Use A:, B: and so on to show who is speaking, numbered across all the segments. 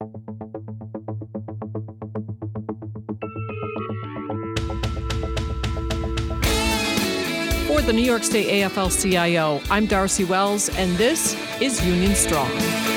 A: For the New York State AFL CIO, I'm Darcy Wells, and this is Union Strong.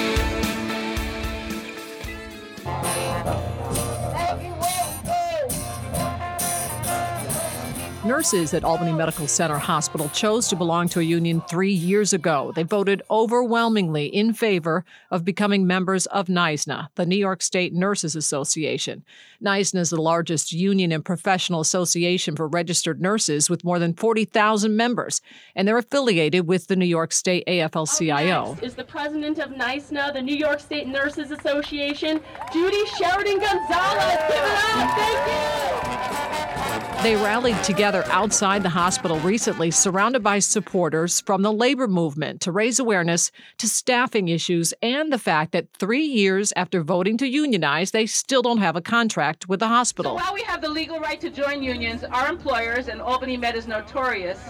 A: Nurses at Albany Medical Center Hospital chose to belong to a union three years ago. They voted overwhelmingly in favor of becoming members of NYSNA, the New York State Nurses Association. NYSNA is the largest union and professional association for registered nurses with more than 40,000 members, and they're affiliated with the New York State AFL CIO.
B: Is the president of NYSNA, the New York State Nurses Association, Judy Sheridan Gonzalez. Give it up. Thank you.
A: They rallied together outside the hospital recently, surrounded by supporters from the labor movement to raise awareness to staffing issues and the fact that three years after voting to unionize, they still don't have a contract with the
B: So
A: hospital.
B: while we have the legal right to join unions, our employers, and Albany Med is notorious,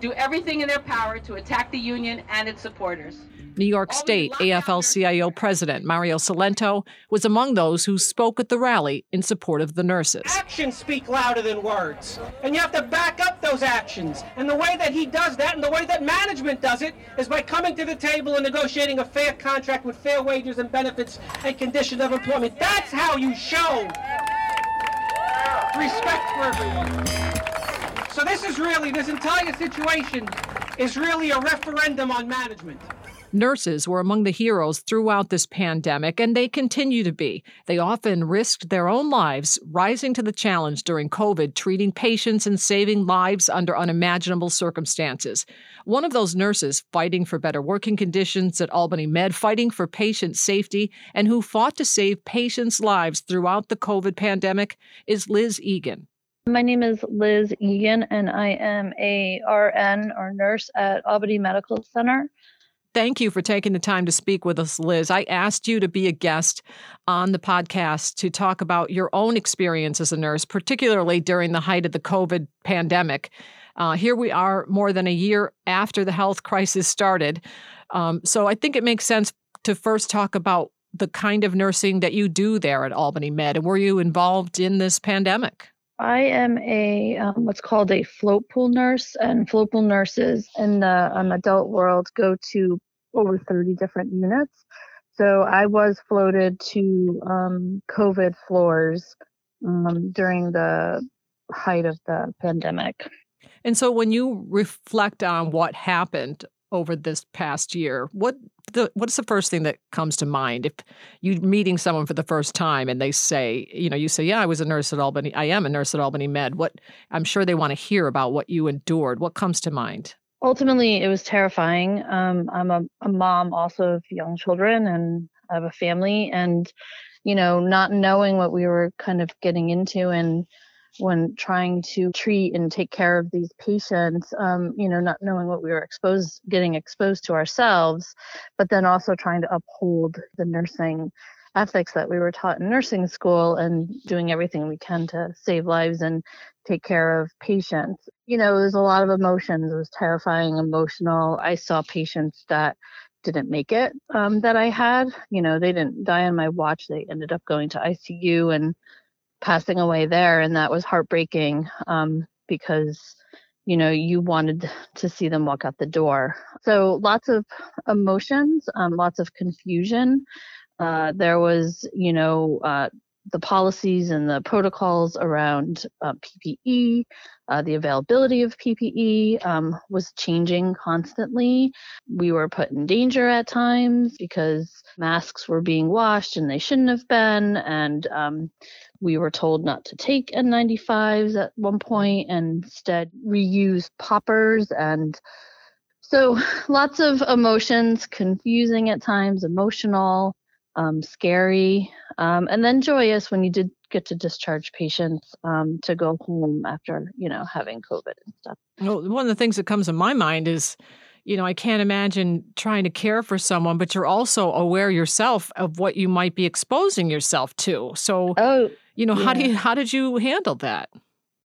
B: do everything in their power to attack the union and its supporters.
A: New York State AFL CIO President Mario Cilento was among those who spoke at the rally in support of the nurses.
C: Actions speak louder than words. And you have to back up those actions. And the way that he does that and the way that management does it is by coming to the table and negotiating a fair contract with fair wages and benefits and conditions of employment. That's how you show respect for everyone. So this is really, this entire situation is really a referendum on management.
A: Nurses were among the heroes throughout this pandemic, and they continue to be. They often risked their own lives, rising to the challenge during COVID, treating patients and saving lives under unimaginable circumstances. One of those nurses fighting for better working conditions at Albany Med, fighting for patient safety, and who fought to save patients' lives throughout the COVID pandemic is Liz Egan.
D: My name is Liz Egan, and I am a RN or nurse at Albany Medical Center.
A: Thank you for taking the time to speak with us, Liz. I asked you to be a guest on the podcast to talk about your own experience as a nurse, particularly during the height of the COVID pandemic. Uh, here we are, more than a year after the health crisis started. Um, so I think it makes sense to first talk about the kind of nursing that you do there at Albany Med. And were you involved in this pandemic?
D: I am a um, what's called a float pool nurse, and float pool nurses in the um, adult world go to over 30 different units. So I was floated to um, COVID floors um, during the height of the pandemic.
A: And so when you reflect on what happened over this past year, what the what's the first thing that comes to mind if you're meeting someone for the first time and they say, you know, you say, "Yeah, I was a nurse at Albany. I am a nurse at Albany Med." What I'm sure they want to hear about what you endured. What comes to mind?
D: Ultimately, it was terrifying. Um, I'm a, a mom also of young children, and I have a family, and you know, not knowing what we were kind of getting into and when trying to treat and take care of these patients, um, you know, not knowing what we were exposed, getting exposed to ourselves, but then also trying to uphold the nursing ethics that we were taught in nursing school and doing everything we can to save lives and take care of patients. You know, it was a lot of emotions. It was terrifying, emotional. I saw patients that didn't make it um, that I had. You know, they didn't die on my watch. They ended up going to ICU and passing away there. And that was heartbreaking um, because, you know, you wanted to see them walk out the door. So lots of emotions, um, lots of confusion. Uh, there was, you know, uh, the policies and the protocols around uh, PPE, uh, the availability of PPE um, was changing constantly. We were put in danger at times because masks were being washed and they shouldn't have been. And um, we were told not to take N95s at one point and instead reuse PAPRs and so lots of emotions, confusing at times, emotional, um, scary, um, and then joyous when you did get to discharge patients um, to go home after you know having COVID and stuff.
A: Well, one of the things that comes to my mind is, you know, I can't imagine trying to care for someone, but you're also aware yourself of what you might be exposing yourself to. So,
D: Oh,
A: you know, how do you how did you handle that?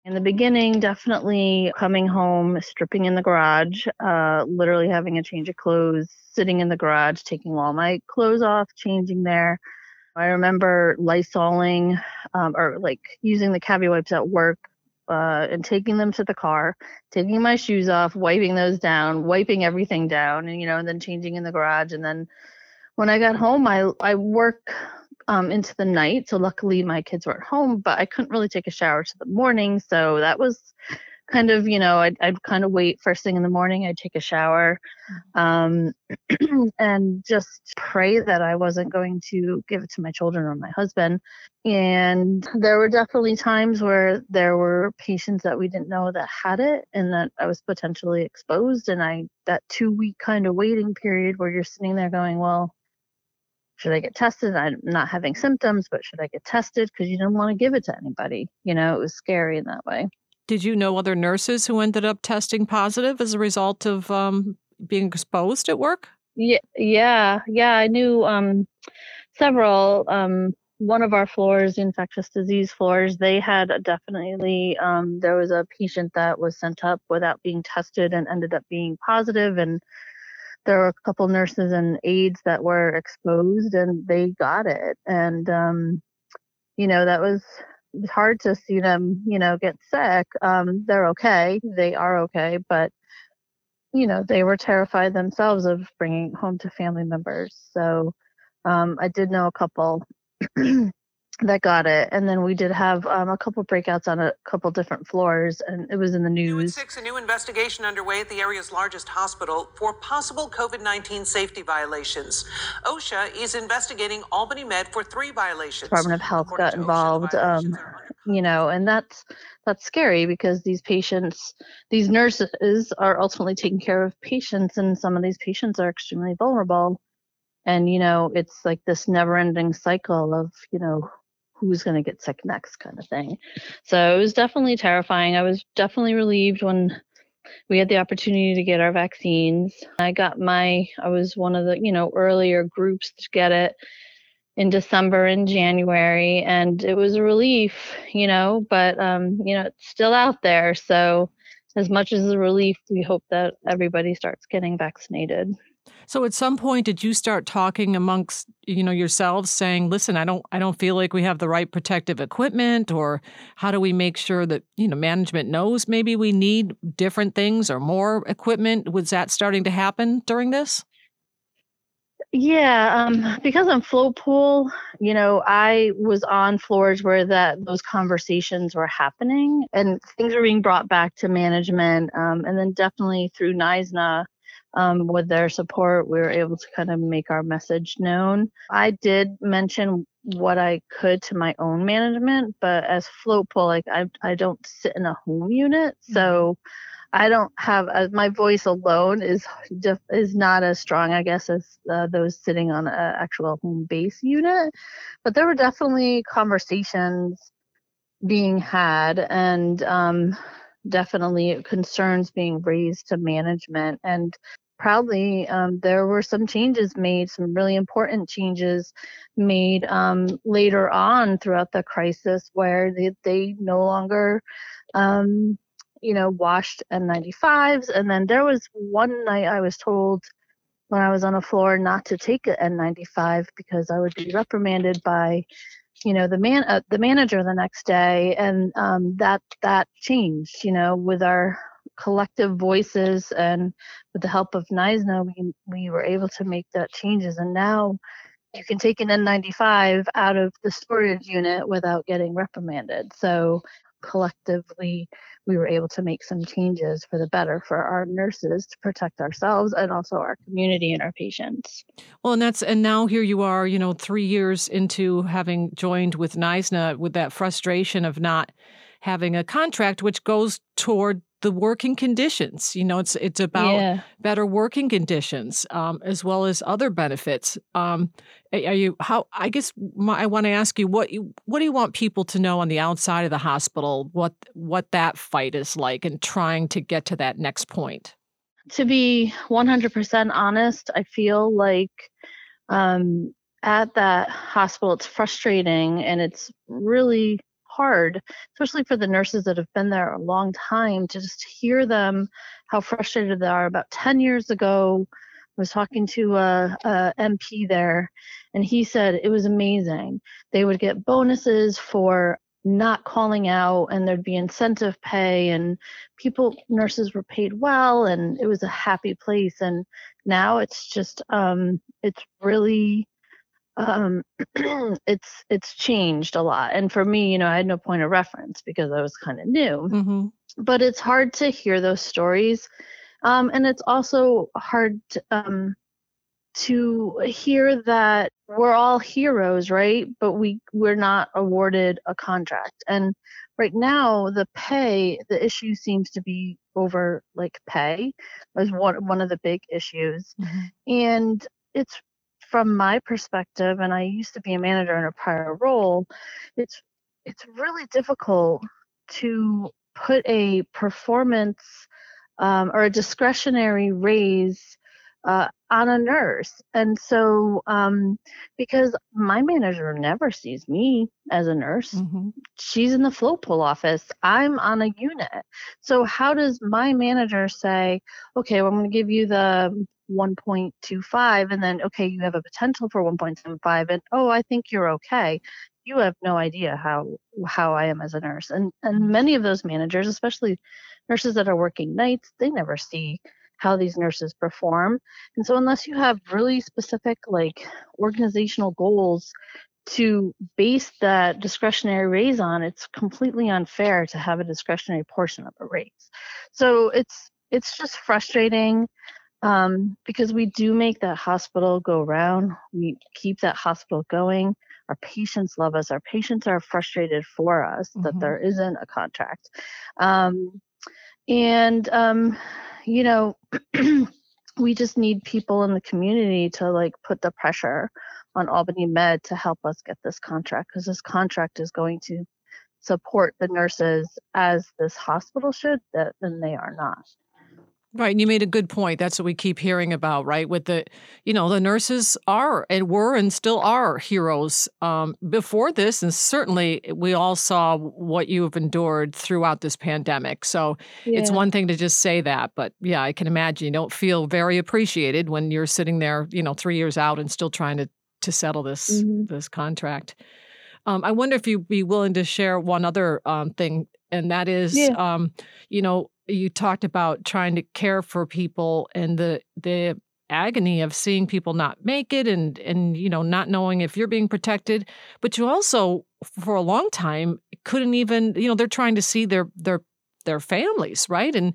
D: In the beginning, definitely coming home, stripping in the garage, uh, literally having a change of clothes, sitting in the garage, taking all my clothes off, changing there, I remember lysoling um, or like using the cavi wipes at work uh, and taking them to the car, taking my shoes off, wiping those down, wiping everything down, and you know, and then changing in the garage. And then when I got home, I I work um, into the night, so luckily my kids were at home, but I couldn't really take a shower to the morning, so that was kind of, you know, I'd, I'd kind of wait first thing in the morning, I'd take a shower um, and just pray that I wasn't going to give it to my children or my husband. And there were definitely times where there were patients that we didn't know that had it and that I was potentially exposed. And I, that two week kind of waiting period where you're sitting there going, well, should I get tested? I'm not having symptoms, but should I get tested? Because you didn't want to give it to anybody. You know, it was scary in that way.
A: Did you know other nurses who ended up testing positive as a result of um, being exposed at work?
D: Yeah, yeah, yeah. I knew um, several. Um, one of our floors, infectious disease floors, they had definitely. Um, there was a patient that was sent up without being tested and ended up being positive, and there were a couple nurses and aides that were exposed and they got it, and um, you know that was it's hard to see them, you know, get sick. Um, they're okay. They are okay, but you know, they were terrified themselves of bringing home to family members. So um, I did know a couple that got it, and then we did have um, a couple breakouts on a couple different floors, and it was in the news.
E: Six, a new investigation underway at the area's largest hospital for possible COVID-19 safety violations. OSHA is investigating Albany Med for three violations.
D: Department of Health According got involved. Um, you know, and that's that's scary because these patients, these nurses are ultimately taking care of patients, and some of these patients are extremely vulnerable. And you know, it's like this never-ending cycle of you know who's going to get sick next kind of thing. So it was definitely terrifying. I was definitely relieved when we had the opportunity to get our vaccines. I got my, I was one of the, you know, earlier groups to get it in December and January, and it was a relief, you know, but, um, you know, it's still out there. So as much as a relief, we hope that everybody starts getting vaccinated.
A: So at some point did you start talking amongst you know yourselves saying listen I don't I don't feel like we have the right protective equipment or how do we make sure that you know management knows maybe we need different things or more equipment was that starting to happen during this?
D: Yeah, um, because I'm float pool, you know, I was on floors where that those conversations were happening and things were being brought back to management. Um, and then definitely through NYSNA, um, with their support, we were able to kind of make our message known. I did mention what I could to my own management, but as float pool, like I, I don't sit in a home unit, so mm-hmm. I don't have uh, my voice alone is is not as strong, I guess, as uh, those sitting on an actual home base unit. But there were definitely conversations being had, and um, definitely concerns being raised to management and proudly, um, there were some changes made, some really important changes made um, later on throughout the crisis where they, they no longer, um, you know, washed N95s. And then there was one night I was told when I was on a floor not to take an N95 because I would be reprimanded by you know the man uh, the manager the next day and um, that that changed you know with our collective voices and with the help of NYSNA, we, we were able to make that changes. And now you can take an N95 out of the storage unit without getting reprimanded. So collectively, we were able to make some changes for the better for our nurses to protect ourselves and also our community and our patients.
A: Well, and that's and now here you are, you know, three years into having joined with NYSNA with that frustration of not having a contract, which goes toward the working conditions. You know, it's it's about yeah. better working conditions um, as well as other benefits. Um, are you how? I guess my, I want to ask you what you what do you want people to know on the outside of the hospital? What what that fight is like, and trying to get to that next point.
D: To be 100% honest, I feel like um, at that hospital, it's frustrating and it's really hard, especially for the nurses that have been there a long time, to just hear them how frustrated they are. About 10 years ago, I was talking to a, a MP there, and he said it was amazing. They would get bonuses for not calling out and there'd be incentive pay and people nurses were paid well and it was a happy place and now it's just um it's really um it's it's changed a lot and for me you know i had no point of reference because i was kind of new
A: Mm-hmm.
D: but it's hard to hear those stories um and it's also hard to, um to hear that we're all heroes right but we we're not awarded a contract and right now the pay the issue seems to be over like pay is one one of the big issues
A: Mhm.
D: and it's from my perspective and i used to be a manager in a prior role it's it's really difficult to put a performance um, or a discretionary raise uh, on a nurse and so um, because my manager never sees me as a nurse
A: Mm-hmm.
D: she's in the float pool office. I'm on a unit. So how does my manager say, okay, well, I'm going to give you the 1.25 and then, okay, you have a potential for 1.75 and, oh, I think you're okay. You have no idea how how I am as a nurse. And and many of those managers, especially nurses that are working nights, they never see how these nurses perform. And so unless you have really specific like organizational goals to base that discretionary raise on, it's completely unfair to have a discretionary portion of a raise. So it's it's just frustrating um, because we do make that hospital go round. We keep that hospital going. Our patients love us. Our patients are frustrated for us that
A: Mhm.
D: there isn't a contract. Um, and um, you know, we just need people in the community to like put the pressure on Albany Med to help us get this contract because this contract is going to support the nurses as this hospital should, that then they are not.
A: Right, and you made a good point. That's what we keep hearing about, right? With the, you know, the nurses are and were and still are heroes um, before this, and certainly we all saw what you have endured throughout this pandemic. So it's one thing to just say that, but yeah, I can imagine you don't feel very appreciated when you're sitting there, you know, three years out and still trying to to settle this
D: Mhm.
A: this contract. Um, I wonder if you'd be willing to share one other um, thing, and that is,
D: Yeah.
A: um, you know, you talked about trying to care for people and the the agony of seeing people not make it and and you know not knowing if you're being protected but you also for a long time couldn't even you know they're trying to see their their their families right and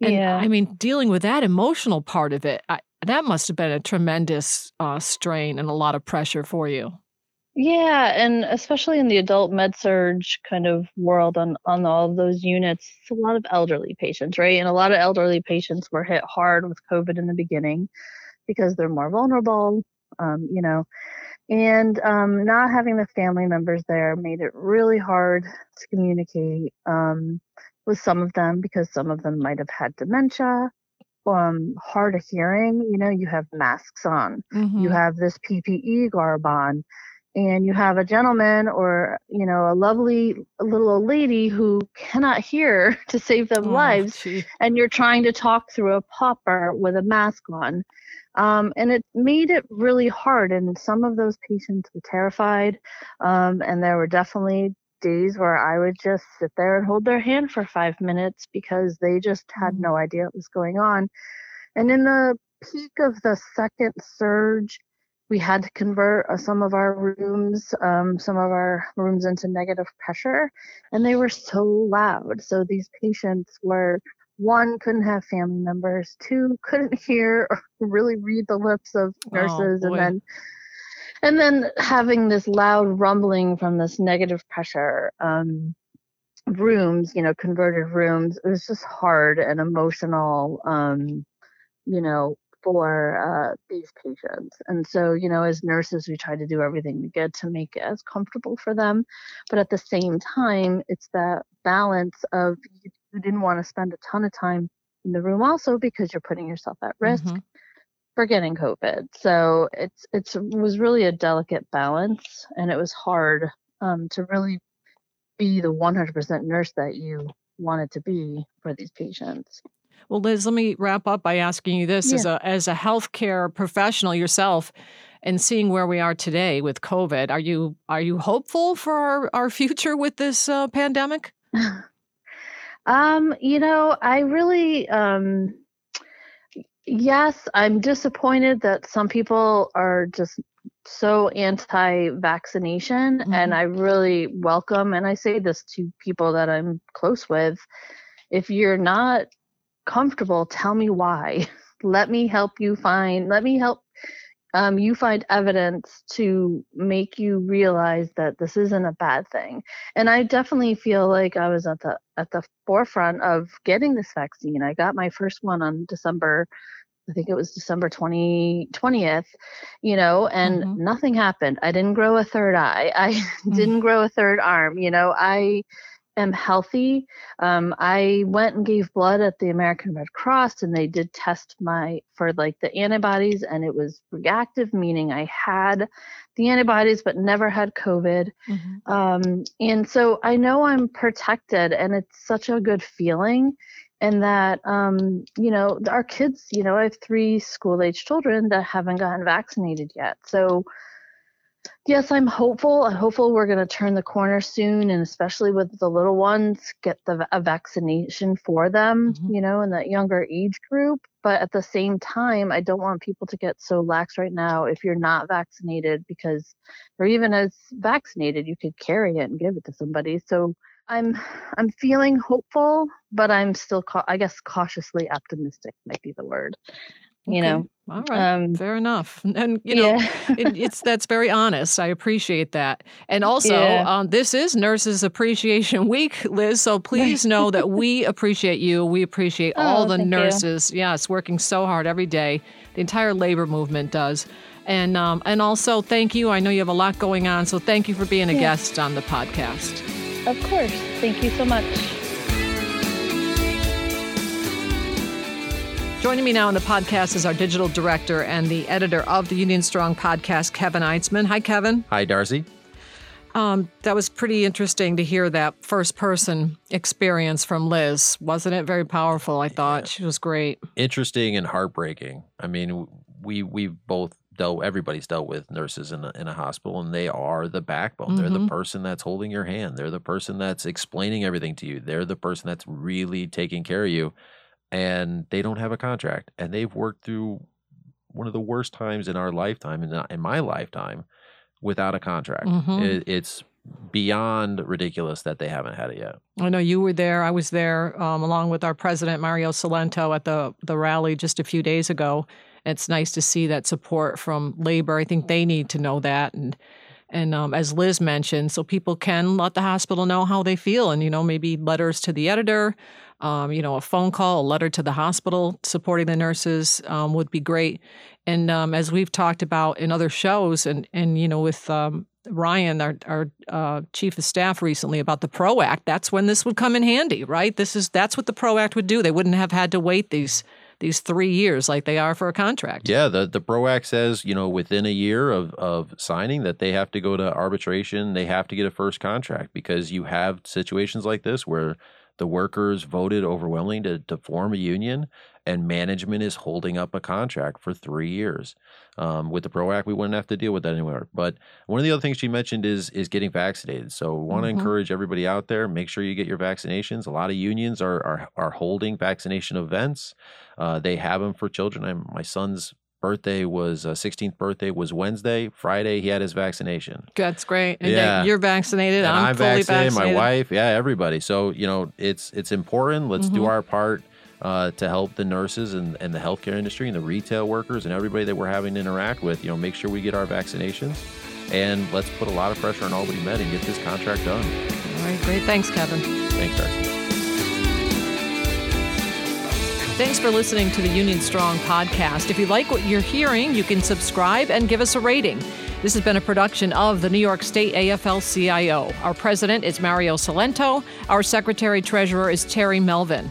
A: and
D: Yeah.
A: i mean dealing with that emotional part of it I, that must have been a tremendous uh, strain and a lot of pressure for you
D: Yeah, and especially in the adult med-surg kind of world on on all of those units, it's a lot of elderly patients, right? And a lot of elderly patients were hit hard with COVID in the beginning because they're more vulnerable, um, you know. And um, not having the family members there made it really hard to communicate um, with some of them because some of them might have had dementia, um, hard of hearing. You know, you have masks on you have this PPE garb on, and you have a gentleman or you know a lovely little old lady who cannot hear to save them
A: Oh,
D: lives,
A: gee.
D: and you're trying to talk through a PAPR with a mask on. Um, and it made it really hard, and some of those patients were terrified. Um, and there were definitely days where I would just sit there and hold their hand for five minutes because they just had
A: Mhm.
D: no idea what was going on. And in the peak of the second surge, we had to convert uh, some of our rooms, um, some of our rooms into negative pressure, and they were so loud. So these patients were one couldn't have family members, two couldn't hear or really read the lips of
A: Oh,
D: nurses, and then and then having this loud rumbling from this negative pressure um, rooms, you know, converted rooms, it was just hard and emotional. Um, you know, for uh, these patients. And so, you know, as nurses, we try to do everything we get to make it as comfortable for them. But at the same time, it's that balance of you, you didn't want to spend a ton of time in the room also because you're putting yourself at risk
A: Mhm.
D: for getting COVID. So it's it's it was really a delicate balance, and it was hard um, to really be the 100% nurse that you wanted to be for these patients.
A: Well, Liz, let me wrap up by asking you this: yeah. as a as a healthcare professional yourself, and seeing where we are today with COVID, are you are you hopeful for our, our future with this uh, pandemic?
D: um, you know, I really um, yes, I'm disappointed that some people are just so anti-vaccination mm-hmm. and I really welcome and I say this to people that I'm close with if you're not comfortable tell me why let me help you find let me help um, you find evidence to make you realize that this isn't a bad thing and i definitely feel like i was at the at the forefront of getting this vaccine i got my first one on december I think it was December 20, 20th, you know, and mm-hmm. nothing happened. I didn't grow a third eye. I mm-hmm. didn't grow a third arm. You know, I am healthy. Um, I went and gave blood at the American Red Cross, and they did test my for like the antibodies, and it was reactive, meaning I had the antibodies but never had COVID. Mm-hmm. Um, and so I know I'm protected, and it's such a good feeling. And that, um, you know, our kids, you know, I have three school age children that haven't gotten vaccinated yet. So, yes, I'm hopeful. I'm hopeful we're going to turn the corner soon, and especially with the little ones, get the a vaccination for them, mm-hmm. you know, in that younger age group. But at the same time, I don't want people to get so lax right now if you're not vaccinated, because, or even as vaccinated, you could carry it and give it to somebody. So I'm I'm feeling hopeful, but I'm still, I guess, cautiously optimistic might be the word you okay. know
A: all right. um, fair enough. And you know yeah. it, it's that's very honest. I appreciate that. And also yeah. um, this is nurses appreciation week liz so please know that we appreciate you. We appreciate oh, all the nurses you. yes working so hard every day. The entire labor movement does. And um, and also thank you. I know you have a lot going on so thank you for being a yeah. guest on the podcast.
D: Of course. Thank you so much
A: Joining me now on the podcast is our digital director and the editor of the Union Strong podcast, Kevin Eitzman. Hi, Kevin.
F: Hi, Darcy.
A: Um, that was pretty interesting to hear that first person experience from Liz. Wasn't it very powerful? I thought yeah. she was great.
F: Interesting and heartbreaking. I mean, we we both dealt. Everybody's dealt with nurses in a, in a hospital, and they are the backbone. Mm-hmm. They're the mm-hmm. person that's holding your hand. They're the person that's explaining everything to you. They're the person that's really taking care of you and they don't have a contract and they've worked through one of the worst times in our lifetime and in my lifetime without a contract. Mm-hmm. it, it's beyond ridiculous that they haven't had it yet.
A: I know you were there i was there um, along with our president mario cilento at the, the rally just a few days ago. It's nice to see that support from labor i think they need to know that and and um, as Liz mentioned, so people can let the hospital know how they feel, and you know maybe letters to the editor, um, you know, a phone call, a letter to the hospital supporting the nurses um, would be great. And um, as we've talked about in other shows, and and you know, with um, Ryan, our, our uh, chief of staff recently about the PRO Act, that's when this would come in handy, right? This is that's what the PRO Act would do. They wouldn't have had to wait these these three years like they are for a contract.
F: Yeah, the the PRO Act says you know within a year of of signing that they have to go to arbitration. They have to get a first contract because you have situations like this where the workers voted overwhelmingly to, to form a union, and management is holding up a contract for three years. Um, with the PRO Act, we wouldn't have to deal with that anymore. But one of the other things she mentioned is is getting vaccinated. So we want to mm-hmm. encourage everybody out there: make sure you get your vaccinations. A lot of unions are are, are holding vaccination events. Uh, they have them for children. I'm, my son's birthday was uh, 16th birthday was Wednesday. Friday he had his vaccination.
A: That's great. And yeah, you're vaccinated. I'm,
F: I'm
A: fully
F: vaccinated,
A: vaccinated.
F: My wife, yeah, everybody. So you know, it's it's important. Let's mm-hmm. do our part. Uh, to help the nurses and, and the healthcare industry and the retail workers and everybody that we're having to interact with, you know, make sure we get our vaccinations and let's put a lot of pressure on Albany Med and get this contract done.
A: All right, great. Thanks, Kevin.
F: Thanks, Darcy.
A: Thanks for listening to the Union Strong podcast. If you like what you're hearing, you can subscribe and give us a rating. This has been a production of the New York State AFL CIO. Our president is Mario Cilento. Our secretary treasurer is Terry Melvin.